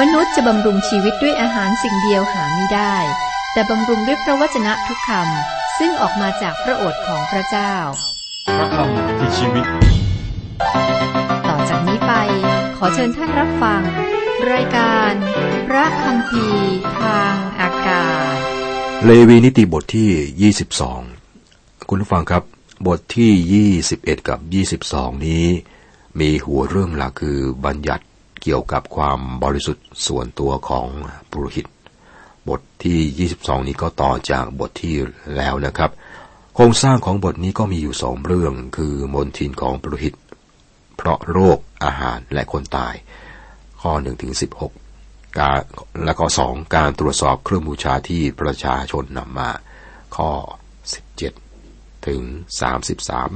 มนุษย์จะบำรุงชีวิตด้วยอาหารสิ่งเดียวหาไม่ได้ แต่บำรุงด้วยพระวจนะทุกคำซึ่งออกมาจากพระโอษฐ์ของพระเจ้า พระคำคือชีวิต ต่อจากนี้ไป ขอเชิญท่านรับฟัง รายการ พระคำพีทางอากาศ เลวีนิติบทที่ 22 คุณผู้ฟังครับ บทที่ 21 กับ 22 นี้ มีหัวเรื่องหลักคือบัญญัติ เกี่ยวกับความบริสุทธิ์ส่วนตัวของปุโรหิต บทที่ 22 นี้ก็ต่อจากบทที่แล้วนะครับ โครงสร้างของบทนี้ก็มีอยู่สองเรื่อง คือมนทินของปุโรหิต เพราะโรคอาหารและคนตาย ข้อ1ถึง16การและข้อสองการตรวจสอบเครื่องบูชาที่ประชาชนนำมา ข้อ 17 ถึง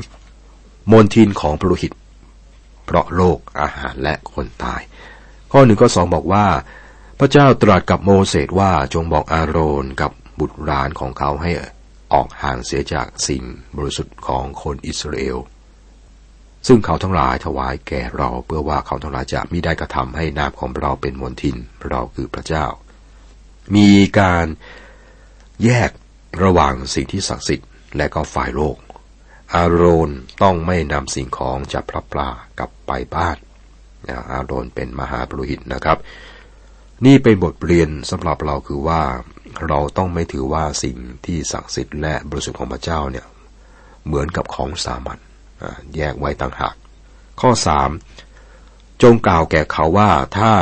33 มนทินของปุโรหิต เพราะโรคอาหารและคนตาย ข้อหนึ่งข้อสองบอกว่า พระเจ้าตรัสกับโมเสสว่าจงบอกอาโรนกับบุตรหลานของเขาให้ออกห่างเสียจากสิ่งบริสุทธิ์ของคนอิสราเอล ซึ่งเขาทั้งหลายถวายแก่เราเพื่อว่าเขาทั้งหลายจะมิได้กระทำให้นามของเราเป็นมนทินเราคือพระเจ้า มีการแยกระหว่างสิ่งที่ศักดิ์สิทธิ์และก็ฝ่ายโลก อาโรนต้องไม่นำสิ่งของจากพระปลากลับไปบ้าน อาโรนเป็นมหาปรุหิตนะครับ นี่เป็นบทเรียนสำหรับเราคือว่าเราต้องไม่ถือว่าสิ่งที่ศักดิ์สิทธิ์และบริสุทธิ์ของพระเจ้าเนี่ยเหมือนกับของสามัญแยกไว้ต่างหาก ข้อสามจงกล่าวแก่เขาว่าถ้า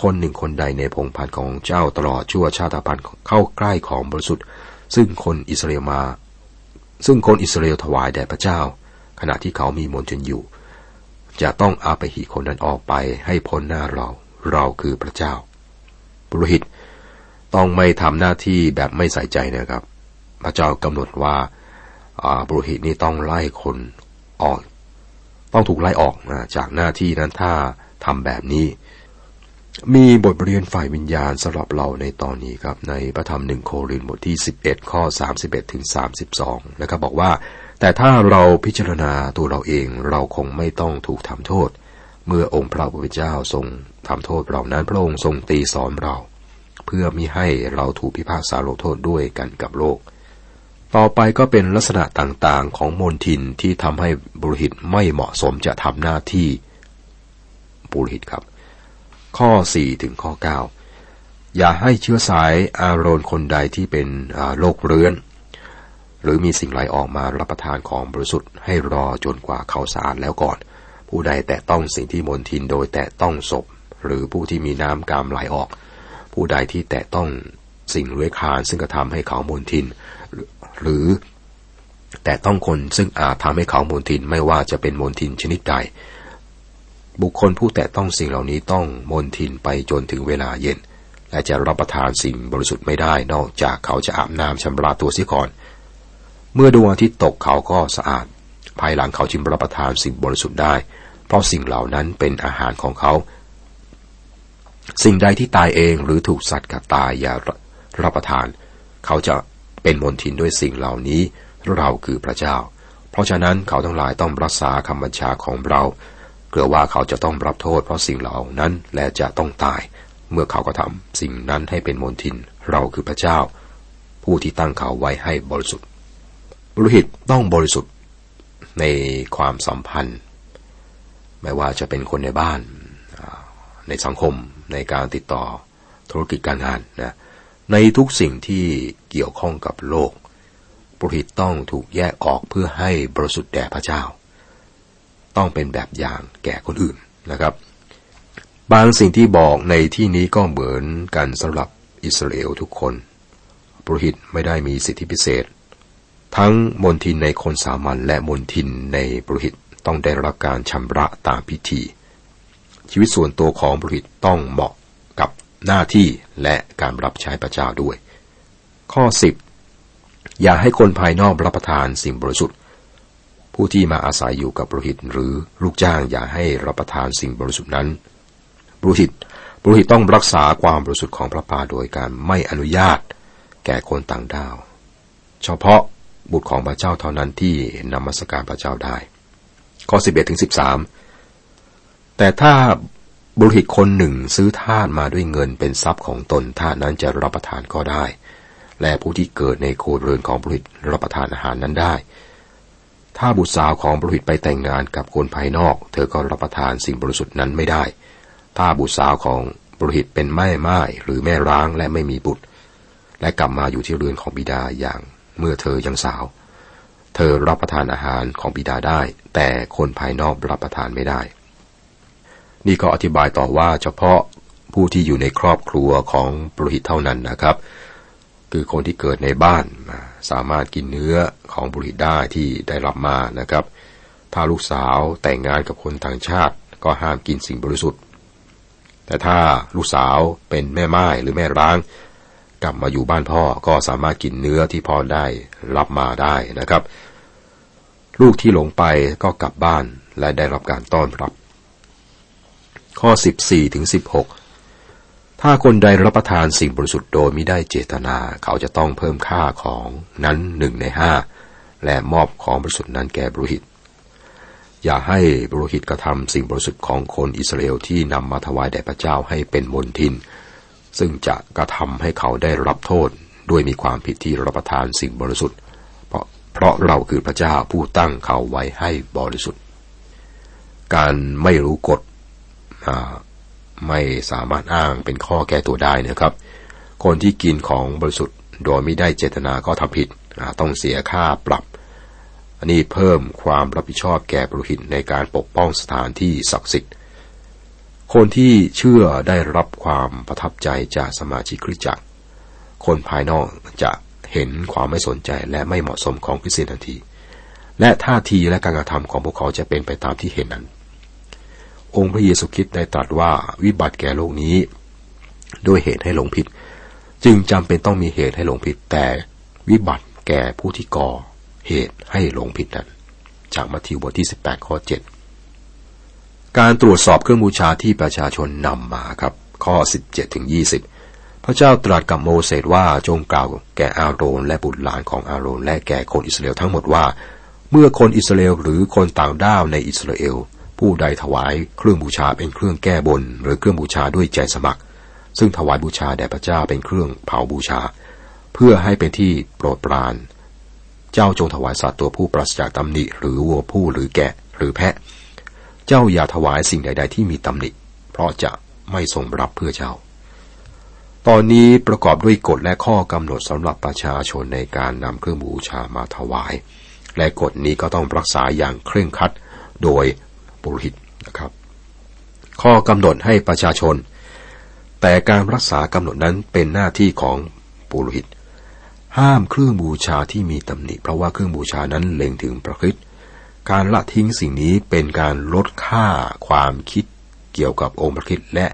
คนหนึ่งคนใดในพงพันธ์ของเจ้าตลอดชั่วชาติพันธ์เข้าใกล้ของบริสุทธิ์ ซึ่งคนอิสราเอลมา ซึ่งคนอิสราเอลถวายแด่พระเจ้า ขณะที่เขามีมนทินอยู่ จะต้องอาไปหีคนนั้นออกไปให้พ้นหน้าเรา เราคือพระเจ้า ปุโรหิตต้องไม่ทำหน้าที่แบบไม่ใส่ใจนะครับ พระเจ้ากำหนดว่าปุโรหิตนี่ต้องไล่คนออก ต้องถูกไล่ออกนะจากหน้าที่นั้นถ้าทำแบบนี้ มีบทเรียนฝ่ายวิญญาณสำหรับเราในตอนนี้ครับ ในพระธรรมหนึ่งโครินธ์บทที่ 11 ข้อ 31ถึง32 นะครับบอกว่า แต่ถ้าเราพิจารณาตัวเราเองเราคงไม่ต้องถูกทำโทษ เมื่อองค์พระผู้เป็นเจ้าทรงทำโทษเรานั้นพระองค์ทรงตีสอนเรา เพื่อมิให้เราถูกพิพากษาลงโทษด้วยกันกับโลก ต่อไปก็เป็นลักษณะต่างๆของมนทินที่ทำให้บุรุหิตไม่เหมาะสมจะทำหน้าที่บุรุหิตครับ ข้อ 4 ถึงข้อ 9 อย่าให้เชื้อสายอารอนคนใดที่เป็นโรคเรื้อน หรือมีสิ่งไหลออกมารับประทานของบริสุทธิ์ให้รอจนกว่าเขาสะอาดแล้วก่อน ผู้ใดแตะต้องสิ่งที่มนทินโดยแตะต้องศพ หรือผู้ที่มีน้ำกามไหลออก ผู้ใดที่แตะต้องสิ่งเลื้อยคานซึ่งกระทำให้เขามนทิน หรือแต่ต้องคนซึ่งอาจทำให้เขามนทินไม่ว่าจะเป็นมนทินชนิดใด บุคคลผู้แตะต้องสิ่งเหล่านี้ต้องมนทินไปจนถึงเวลาเย็น และจะรับประทานสิ่งบริสุทธิ์ไม่ได้นอกจากเขาจะอาบน้ำชำระตัวเสียก่อน เมื่อดวงอาทิตย์ตกเขาก็สะอาด ภายหลังเขาจึงรับประทานสิ่งบริสุทธิ์ได้ เพราะสิ่งเหล่านั้นเป็นอาหารของเขา สิ่งใดที่ตายเองหรือถูกสัตว์กัดตายอย่ารับประทาน เขาจะเป็นมนทินด้วยสิ่งเหล่านี้เราคือพระเจ้า เพราะฉะนั้นเขาทั้งหลายต้องรักษาคำบัญชาของเราเกลือว่าเขาจะต้องรับโทษเพราะสิ่งเหล่านั้นและจะต้องตาย เมื่อเขาก็ทำสิ่งนั้นให้เป็นมนทินเราคือพระเจ้า ผู้ที่ตั้งเขาไว้ให้บริสุทธิ์ บริหิตต้องบริสุทธิ์ในความสัมพันธ์ ไม่ว่าจะเป็นคนในบ้าน ในสังคมในการติดต่อธุรกิจการงานนะในทุกสิ่งที่เกี่ยวข้องกับโลกปุริตต้องถูกแยกออกเพื่อให้บริสุทธิ์แด่พระเจ้า ต้องเป็นแบบอย่างแก่คนอื่นนะครับ บางสิ่งที่บอกในที่นี้ก็เหมือนกันสำหรับอิสราเอลทุกคนปุริตไม่ได้มีสิทธิพิเศษ ทั้งมนทินในคนสามัญและมนทินในปุริตต้องได้รับการชำระตามพิธี ชีวิตส่วนตัวของปุริตต้องเหมาะกับหน้าที่และการรับใช้พระเจ้าด้วย ข้อ 10 อย่าให้คนภายนอกรับประทานสิ่งบริสุทธิ์ ผู้ที่มาอาศัยอยู่กับบุรหิตหรือลูกจ้างอย่าให้รับประทานสิ่งบริสุทธิ์นั้นบุรหิตบุรหิตต้องรักษาความบริสุทธิ์ของพระพาโดยการไม่อนุญาต แก่คนต่างดาว เฉพาะ บุตรของพระเจ้าเท่านั้นที่นมัสการพระเจ้าได้ ข้อ 11ถึง13 แต่ถ้าบุรุษคนหนึ่งซื้อทาสมาด้วยเงินเป็นทรัพย์ของตนทาสนั้นจะรับประทานก็ได้ และผู้ที่เกิดในโคเรือนของบุรุษรับประทานอาหารนั้นได้ ถ้าบุตรสาวของบุรุษไปแต่งงานกับคนภายนอก เธอก็รับประทานสิ่งบริสุทธิ์นั้นไม่ได้ ถ้าบุตรสาวของบุรุษเป็นแม่ไม้หรือแม่ร้างและไม่มีบุตร และกลับมาอยู่ที่เรือนของบิดาอย่าง เมื่อเธอยังสาว เธอรับประทานอาหารของบิดาได้ แต่คนภายนอกรับประทานไม่ได้ นี่ก็อธิบายต่อว่าเฉพาะผู้ที่อยู่ในครอบครัวของปรหิตเท่านั้นนะครับ คือคนที่เกิดในบ้านสามารถกินเนื้อของบุริตได้ที่ได้รับมานะครับ ถ้าลูกสาวแต่งงานกับคนต่างชาติก็ห้ามกินสิ่งบริสุทธิ์ แต่ถ้าลูกสาวเป็นแม่ไม้หรือแม่ร้าง กลับมาอยู่บ้านพ่อก็สามารถกินเนื้อที่พ่อได้รับมาได้นะครับ ลูกที่หลงไปก็กลับบ้านและได้รับการต้อนรับ ข้อ 14ถึง16 ถ้าคนใดรับประทานสิ่งบริสุทธิ์โดยไม่ได้เจตนา เขาจะต้องเพิ่มค่าของนั้นหนึ่งในห้าและมอบของบริสุทธิ์นั้นแก่บริหิต อย่าให้บริหิตกระทำสิ่งบริสุทธิ์ของคนอิสราเอลที่นำมาถวายแด่พระเจ้าให้เป็นมนทิน ซึ่งจะกระทำให้เขาได้รับโทษด้วยมีความผิดที่รับประทานสิ่งบริสุทธิ์ เพราะเพราะเราคือพระเจ้าผู้ตั้งเขาไว้ให้บริสุทธิ์ การไม่รู้กฎไม่สามารถอ้างเป็นข้อแก้ตัวได้นะครับ คนที่กินของบริสุทธิ์โดยไม่ได้เจตนาก็ทำผิดต้องเสียค่าปรับ อันนี้เพิ่มความรับผิดชอบแก่บริหิตในการปกป้องสถานที่ศักดิ์สิทธิ์ คนที่เชื่อได้รับความประทับใจจากสมาชิกคริสตจักร คนภายนอกจะเห็นความไม่สนใจและไม่เหมาะสมของคริสเตียนทันที และท่าทีและการกระทำของพวกเขาจะเป็นไปตามที่เห็นนั้น องค์พระเยซูคริสต์ได้ตรัสว่าวิบัติแก่โลกนี้ ด้วยเหตุให้หลงผิด จึงจำเป็นต้องมีเหตุให้หลงผิด แต่วิบัติแก่ผู้ที่ก่อเหตุให้หลงผิดนั้น จากมัทธิวบทที่ 18 ข้อ 7 การตรวจสอบเครื่องบูชาที่ประชาชนนำมาครับ ข้อ 17ถึง20 พระเจ้าตรัสกับโมเสสว่าจงกล่าวแก่อาโรนและบุตรหลานของอาโรนและแก่คนอิสราเอลทั้งหมดว่า เมื่อคนอิสราเอลหรือคนต่างด้าวในอิสราเอล ผู้ใดถวายเครื่องบูชาเป็นเครื่องแก้บน หรือเครื่องบูชาด้วยใจสมัคร ซึ่งถวายบูชาแด่พระเจ้าเป็นเครื่องเผาบูชา เพื่อให้เป็นที่โปรดปราน เจ้าจงถวายสัตว์ตัวผู้ปราศจากตำหนิหรือวัวผู้หรือแกะหรือแพะ เจ้าอย่าถวายสิ่งใด ๆ ที่มีตำหนิ เพราะจะไม่ทรงรับเพื่อเจ้า ตอนนี้ประกอบด้วยกฎและข้อกำหนดสำหรับประชาชนในการนำเครื่องบูชามาถวาย และกฎนี้ก็ต้องรักษาอย่างเคร่งครัดโดยปุโรหิตนะครับ ข้อกำหนดให้ประชาชน แต่การรักษากำหนดนั้นเป็นหน้าที่ของปุโรหิต ห้ามเครื่องบูชาที่มีตำหนิ เพราะว่าเครื่องบูชานั้นเล็งถึงพระคริสต์ การละทิ้งสิ่งนี้เป็นการลดค่าความคิดเกี่ยวกับองค์พระคริสต์และ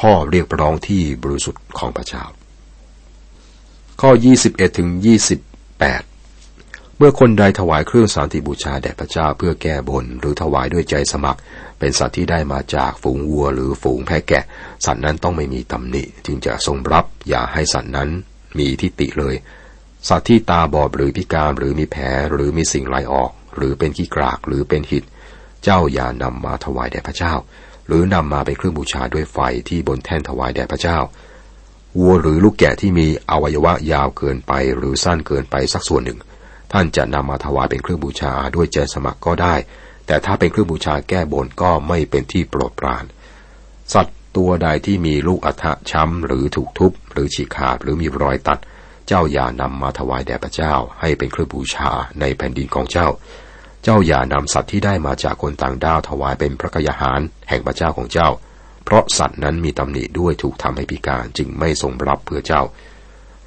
ข้อเรียกร้องที่บริสุทธิ์ของพระเจ้า ข้อ 21ถึง28 เมื่อคนใดถวายเครื่องสันติบูชาแด่พระเจ้าเพื่อแก้บน หรือถวายด้วยใจสมัคร เป็นสัตว์ที่ได้มาจากฝูงวัวหรือฝูงแพะแกะ สัตว์นั้นต้องไม่มีตำหนิ จึงจะทรงรับอย่าให้สัตว์นั้นมีทิฏฐิเลย สัตว์ที่ตาบอดหรือพิการหรือมีแผลหรือมีสิ่งไหลออก หรือเป็นขี้กรากหรือเป็นหิด เจ้าอย่านำมาถวายแด่พระเจ้า หรือนำมาเป็นเครื่องบูชาด้วยไฟที่บนแท่นถวายแด่พระเจ้าวัวหรือลูกแกะที่มีอวัยวะยาวเกินไป หรือสั้นเกินไปสักส่วนหนึ่ง ท่านจะนำมาถวายเป็นเครื่องบูชาด้วยใจสมัครก็ได้ แต่ถ้าเป็นเครื่องบูชาแก้บนก็ไม่เป็นที่โปรดปราน สัตว์ตัวใดที่มีลูกอัฐะช้ำหรือถูกทุบ หรือฉีกขาดหรือมีรอยตัด เจ้าอย่านำมาถวายแด่พระเจ้า ให้เป็นเครื่องบูชาในแผ่นดินของเจ้า จ้าอย่านำสัตว์ที่ได้มาจากคนต่างด้าวถวายเป็นพระกยาหารแห่งพระเจ้าของเจ้า เพราะสัตว์นั้นมีตำหนิด้วยถูกทำให้พิการจึงไม่ทรงรับเพื่อเจ้า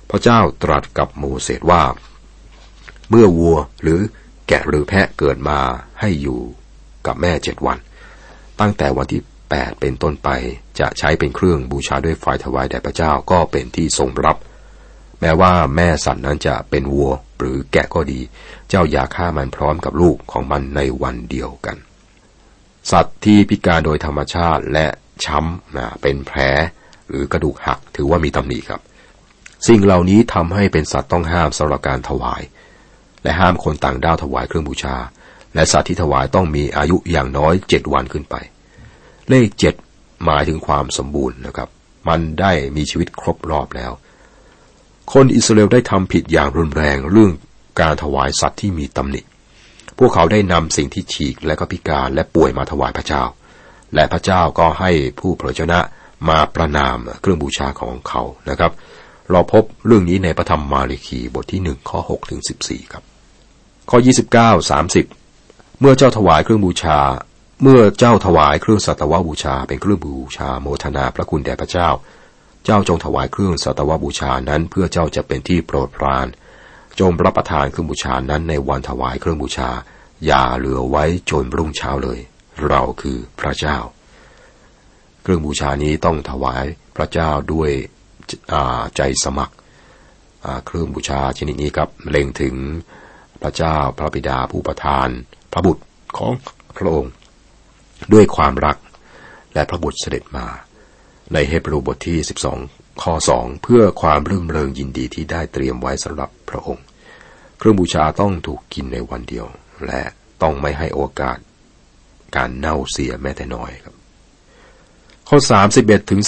พระเจ้าตรัสกับโมเสสว่า เมื่อวัวหรือแกะหรือแพะเกิดมาให้อยู่กับแม่เจ็ดวัน ตั้งแต่วันที่แปดเป็นต้นไปจะใช้เป็นเครื่องบูชาด้วยไฟถวายแด่พระเจ้าก็เป็นที่ทรงรับ แม้ว่าแม่สัตว์นั้นจะเป็นวัวหรือแกะก็ดี เจ้าอย่าฆ่ามันพร้อมกับลูกของมันในวันเดียวกัน สัตว์ที่พิการโดยธรรมชาติและช้ำนะเป็นแผลหรือกระดูกหักถือว่ามีตำหนิครับ สิ่งเหล่านี้ทำให้เป็นสัตว์ต้องห้ามสำหรับการถวาย และห้ามคนต่างด้าวถวายเครื่องบูชา และสัตว์ที่ถวายต้องมีอายุอย่างน้อยเจ็ดวันขึ้นไป เลขเจ็ดหมายถึงความสมบูรณ์นะครับ มันได้มีชีวิตครบรอบแล้ว คนอิสราเอลได้ทำผิดอย่างรุนแรงเรื่องการถวายสัตว์ที่มีตำหนิ พวกเขาได้นำสิ่งที่ฉีกและก็พิการและป่วยมาถวายพระเจ้า และพระเจ้าก็ให้ผู้เผยชนะมาประนามเครื่องบูชาของเขานะครับ เราพบเรื่องนี้ในพระธรรมมารีคีบทที่หนึ่งข้อหกถึงสิบสี่ครับ ข้อยี่สิบเก้าสามสิบเมื่อเจ้าถวายเครื่องบูชา เมื่อเจ้าถวายเครื่องสัตวบูชา เป็นเครื่องบูชาโมทนาพระคุณแด่พระเจ้า เจ้าจงถวายเครื่องสัตวบูชานั้นเพื่อเจ้าจะเป็นที่โปรดปราน จงรับประทานเครื่องบูชานั้นในวันถวายเครื่องบูชา อย่าเหลือไว้จนรุ่งเช้าเลย เราคือพระเจ้า เครื่องบูชานี้ต้องถวายพระเจ้าด้วยใจสมัครเครื่องบูชาชนิดนี้ครับเล็งถึงพระเจ้าพระบิดาผู้ประทาน พระบุตรของพระองค์ ด้วยความรักและพระบุตรเสด็จมา ในเฮบรูบทที่ 12 ข้อ 2 เพื่อความรื่นเริงยินดีที่ได้เตรียมไว้สำหรับพระองค์ เครื่องบูชาต้องถูกกินในวันเดียว และต้องไม่ให้โอกาส การเน่าเสียแม้แต่น้อยครับ ข้อ 31ถึง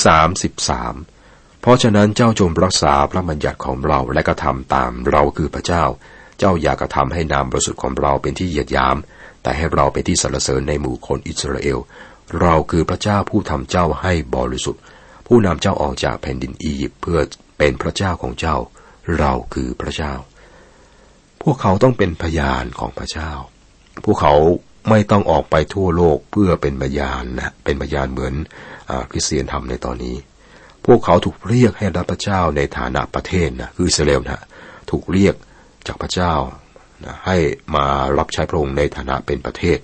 33 เพราะฉะนั้นเจ้าจงรักษาพระบัญญัติของเราและกระทำตามเราคือพระเจ้า เจ้าอย่ากระทำให้นามบริสุทธิ์ของเราเป็นที่เหยียดยาม แต่ให้เราเป็นที่สรรเสริญในหมู่คนอิสราเอล เราคือพระเจ้าผู้ทำเจ้าให้บริสุทธิ์ ผู้นำเจ้าออกจากแผ่นดินอียิปต์เพื่อเป็นพระเจ้าของเจ้า เราคือพระเจ้า พวกเขาต้องเป็นพยานของพระเจ้า พวกเขาไม่ต้องออกไปทั่วโลกเพื่อเป็นพยานนะเป็นพยานเหมือนอคริสเตียนทำในตอนนี้ พวกเขาถูกเรียกให้รับพระเจ้าในฐานะประเทศนะคืออิสราเอลนะถูกเรียกจากพระเจ้านะให้มารับใช้พระองค์ในฐานะเป็นประเทศ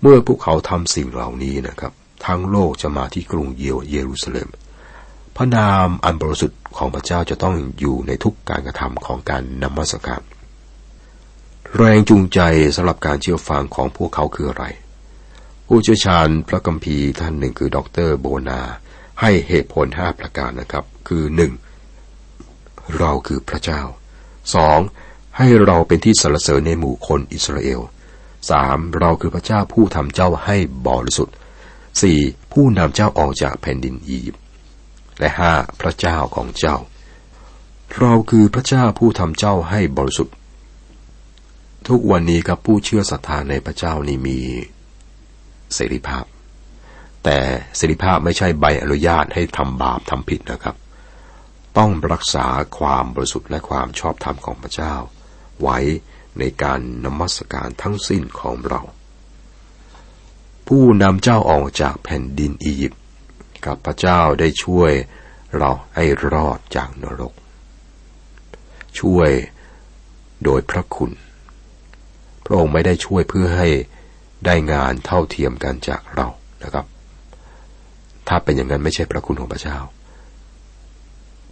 เมื่อพวกเขาทำสิ่งเหล่านี้นะครับ ทั้งโลกจะมาที่กรุงเยเยรูซาเล็ม พระนามอันบริสุทธิ์ของพระเจ้าจะต้องอยู่ในทุกการกระทำของการนมัสการแรงจูงใจสำหรับการเชื่อฟังของพวกเขาคืออะไร ผู้เชี่ยวชาญพระกัมภีร์ท่านหนึ่งคือดรโบนา ให้เหตุผลห้าประการนะครับ คือหนึ่งเราคือพระเจ้าสองให้เราเป็นที่สรรเสริญในหมู่คนอิสราเอล สามเราคือพระเจ้าผู้ทำเจ้าให้บริสุทธิ์สี่ผู้นำเจ้าออกจากแผ่นดินอียิปต์และห้าพระเจ้าของเจ้า เราคือพระเจ้าผู้ทำเจ้าให้บริสุทธิ์ ทุกวันนี้ครับผู้เชื่อศรัทธาในพระเจ้านี่มีเสรีภาพ แต่เสรีภาพไม่ใช่ใบอนุญาตให้ทำบาปทำผิดนะครับ ต้องรักษาความบริสุทธิ์และความชอบธรรมของพระเจ้า ไว้ ในการนมัสการทั้งสิ้นของเรา ผู้นำเจ้าออกจากแผ่นดินอียิปต์กับพระเจ้าได้ช่วยเราให้รอดจากนรก ช่วยโดยพระคุณ พระองค์ไม่ได้ช่วยเพื่อให้ได้งานเท่าเทียมกันจากเรานะครับ ถ้าเป็นอย่างนั้นไม่ใช่พระคุณของพระเจ้า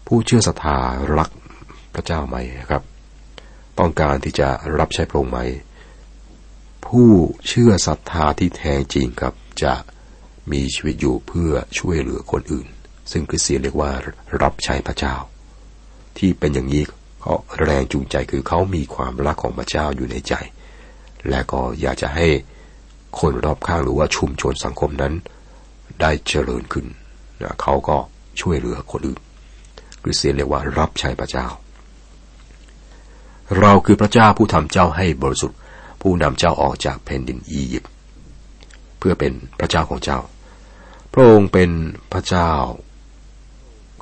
ผู้เชื่อศรัทธารักพระเจ้าไหมครับ ต้องการที่จะรับใช้พระองค์ไหม ผู้เชื่อศรัทธาที่แท้จริงครับจะมีชีวิตอยู่เพื่อช่วยเหลือคนอื่น ซึ่งคริสเตียนเรียกว่ารับใช้พระเจ้า ที่เป็นอย่างนี้เขาแรงจูงใจคือเขามีความรักของพระเจ้าอยู่ในใจ และก็อยากจะให้คนรอบข้างหรือว่าชุมชนสังคมนั้นได้เจริญขึ้นเขาก็ช่วยเหลือคนอื่นคริสเตียนเรียกว่ารับใช้พระเจ้า เราคือพระเจ้าผู้ทำเจ้าให้บริสุทธิ์ ผู้นำเจ้าออกจากแผ่นดินอียิปต์เพื่อเป็นพระเจ้าของเจ้า พระองค์เป็นพระเจ้า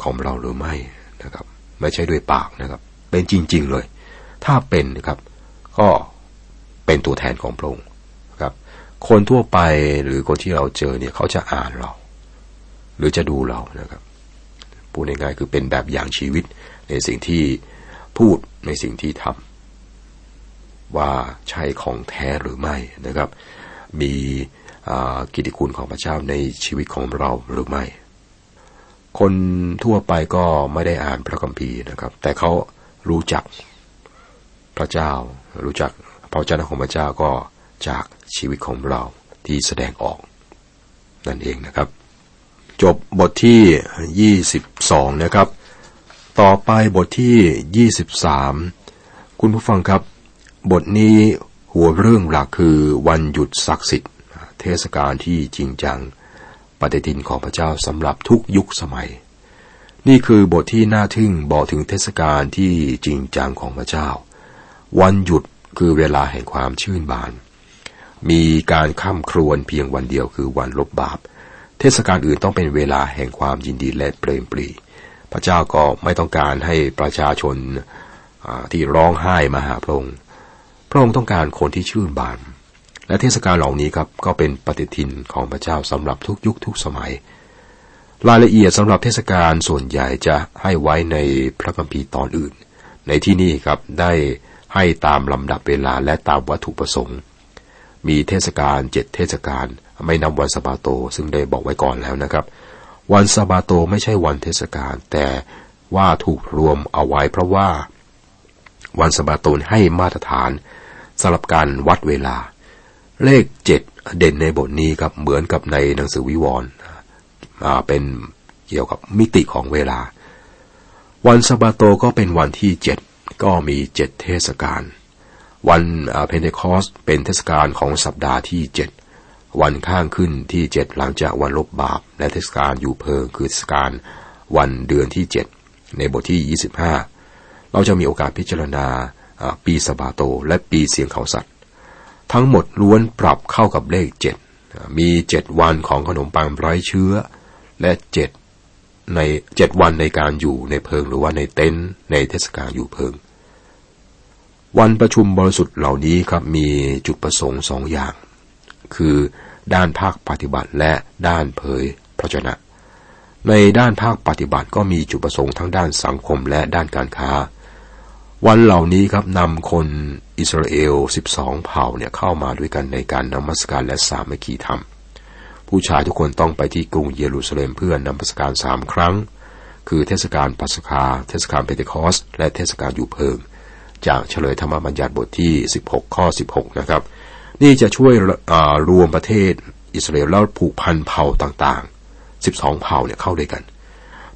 ของเราหรือไม่นะครับ ไม่ใช่ด้วยปากนะครับ เป็นจริง ๆเลย ถ้าเป็นนะครับ ก็เป็นตัวแทนของพระองค์ครับ คนทั่วไปหรือคนที่เราเจอเนี่ยเขาจะอ่านเรา หรือจะดูเรานะครับพูดง่ายๆคือเป็นแบบอย่างชีวิตในสิ่งที่ พูดในสิ่งที่ทำว่าใช่ของแท้หรือไม่นะครับ มีกิติคุณของพระเจ้าในชีวิตของเราหรือไม่ คนทั่วไปก็ไม่ได้อ่านพระคัมภีร์นะครับ แต่เขารู้จักพระเจ้า รู้จักพระเจ้าของพระเจ้าก็จากชีวิตของเราที่แสดงออก นั่นเองนะครับ จบบทที่ 22 นะครับ ต่อไปบทที่ 23 คุณผู้ฟังครับ บทนี้หัวเรื่องหลักคือวันหยุดศักดิ์สิทธิ์ เทศกาลที่จริงจัง ปฏิทินของพระเจ้าสำหรับทุกยุคสมัย นี่คือบทที่น่าทึ่งบอกถึงเทศกาลที่จริงจังของพระเจ้า วันหยุดคือเวลาแห่งความชื่นบาน มีการข้ามครวนเพียงวันเดียวคือวันลบบาป เทศกาลอื่นต้องเป็นเวลาแห่งความยินดีและเปรมปรี พระเจ้าก็ไม่ต้องการให้ประชาชนที่ร้องไห้มาหาพระองค์พระองค์ต้องการคนที่ชื่นบาน และเทศกาลเหล่านี้ครับก็เป็นปฏิทินของพระเจ้าสำหรับทุกยุคทุกสมัย รายละเอียดสำหรับเทศกาลส่วนใหญ่จะให้ไว้ในพระคัมภีร์ตอนอื่น ในที่นี้ครับได้ให้ตามลำดับเวลาและตามวัตถุประสงค์ มีเทศกาลเจ็ดเทศกาลไม่นำวันสบาโต ซึ่งได้บอกไว้ก่อนแล้วนะครับ วันสบาโตไม่ใช่วันเทศกาลแต่ว่าถูกรวมเอาไว้เพราะว่า วันสะบาโตให้มาตรฐานสำหรับการวัดเวลา เลขเจ็ดเด่นในบทนี้ครับเหมือนกับในหนังสือวิวรณ์เป็นเกี่ยวกับมิติของเวลา วันสบาโตก็เป็นวันที่เจ็ดก็มีเจ็ดเทศกาลวันเพนเทคอสต์เป็นเทศกาลของสัปดาห์ที่เจ็ด วันข้างขึ้นที่เจ็ดหลังจากวันลบบาป และเทศกาลอยู่เพิงคือเทศกาลวันเดือนที่เจ็ดในบทที่ยี่สิบห้าเราจะมีโอกาสพิจารณาปีสบาโต และปีเสียงเขาสัตว์ ทั้งหมดล้วนปรับเข้ากับเลขเจ็ดมีเจ็ดวันของขนมปังไร้เชื้อ และเจ็ดในเจ็ดวันในการอยู่ในเพิงหรือว่าในเต็นท์ในเทศกาลอยู่เพิง วันประชุมบริสุทธิ์เหล่านี้ครับมีจุดประสงค์สองอย่าง คือ ด้านภาคปฏิบัติและด้านเผยพระชนะ ในด้านภาคปฏิบัติก็มีจุดประสงค์ทั้งด้านสังคมและด้านการค้า วันเหล่านี้ครับนำคนอิสราเอล 12 เผ่าเนี่ยเข้ามาด้วยกันในการนมัสการและสามัคคีธรรม ผู้ชายทุกคนต้องไปที่กรุงเยรูซาเล็มเพื่อนมัสการสามครั้ง คือเทศกาลปัสกา เทศกาลเปเตคอส และเทศกาลอยู่เพิงจากเฉลยธรรมบัญญัติบทที่ 16 ข้อ 16 นะครับ นี่จะช่วยรวมประเทศอิสราเอลแล้วผูกพันเผ่าต่างๆ 12 เผ่าเนี่ยเข้าด้วยกัน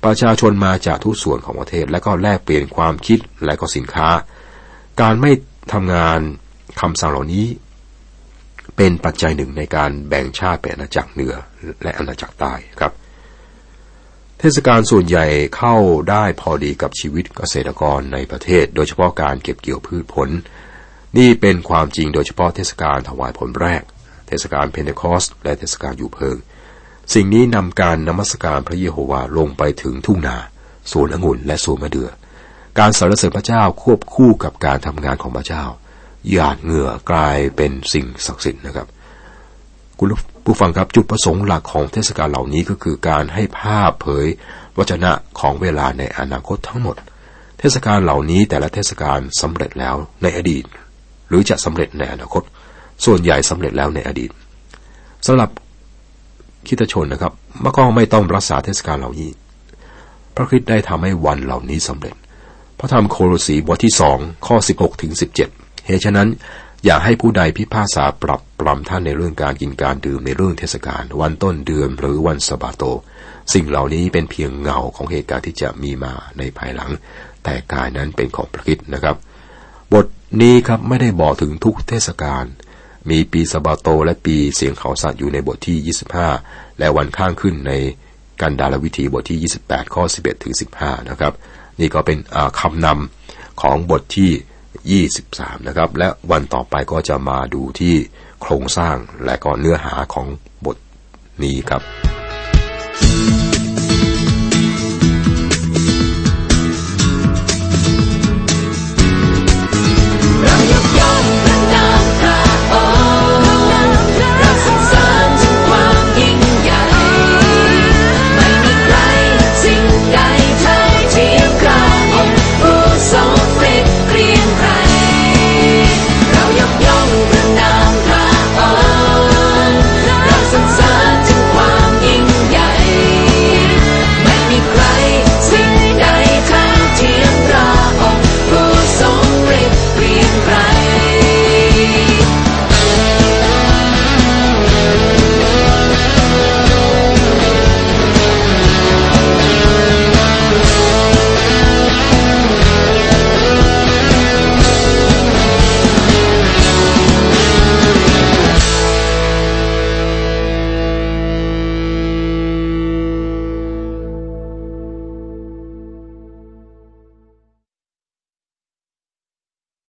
ประชาชนมาจากทุกส่วนของประเทศและก็แลกเปลี่ยนความคิดและก็สินค้า การไม่ทำงานคำสั่งเหล่านี้ เป็นปัจจัยหนึ่งในการแบ่งชาติเป็นอาณาจักรเหนือและอาณาจักรใต้ครับ เทศกาลส่วนใหญ่เข้าได้พอดีกับชีวิตเกษตรกรในประเทศ โดยเฉพาะการเก็บเกี่ยวพืชผล นี่เป็นความจริงโดยเฉพาะเทศกาลถวายผลแรก เทศกาลเพนเทคอสต์และเทศกาลอยู่เพิง สิ่งนี้นำการนมัสการพระเยโฮวาลงไปถึงทุ่งนาสวนองุ่นและสวนมะเดื่อการสรรเสริญพระเจ้าควบคู่กับการทำงานของพระเจ้าหยาดเหงื่อกลายเป็นสิ่งศักดิ์สิทธิ์นะครับคุณผู้ฟังครับจุดประสงค์หลักของเทศกาลเหล่านี้ก็คือการให้ภาพเผยพระวจนะของเวลาในอนาคตทั้งหมด เทศกาลเหล่านี้แต่ละเทศกาลสำเร็จแล้วในอดีต หรือจะสำเร็จในอนาคต ส่วนใหญ่สำเร็จแล้วในอดีตสำหรับคิดชนนะครับมก็ไม่ต้องรักษาเทศกาลเหล่านี้ พระคริสต์ได้ทำให้วันเหล่านี้สำเร็จ พระธรรมโคโลสีบทที่สองข้อสิบหกถึงสิบเจ็ดเหตุฉะนั้นอย่าให้ผู้ใดพิพากษาปรับปรำท่านในเรื่องการกินการดื่มในเรื่องเทศกาลวันต้นเดือนหรือวันสบาโต สิ่งเหล่านี้เป็นเพียงเงาของเหตุการณ์ที่จะมีมาในภายหลัง แต่กายนั้นเป็นของพระคิดนะครับ นี้ครับไม่ได้บอกถึงทุกเทศกาล มีปีสบาโตและปีเสียงเขาสัตว์อยู่ในบทที่ 25 และวันข้างขึ้นในกันดารวิธีบทที่ 28 ข้อ 11 ถึง 15 นะครับ นี่ก็เป็นคำนำของบทที่ 23 นะครับ และวันต่อไปก็จะมาดูที่โครงสร้างและก็เนื้อหาของบทนี้ครับ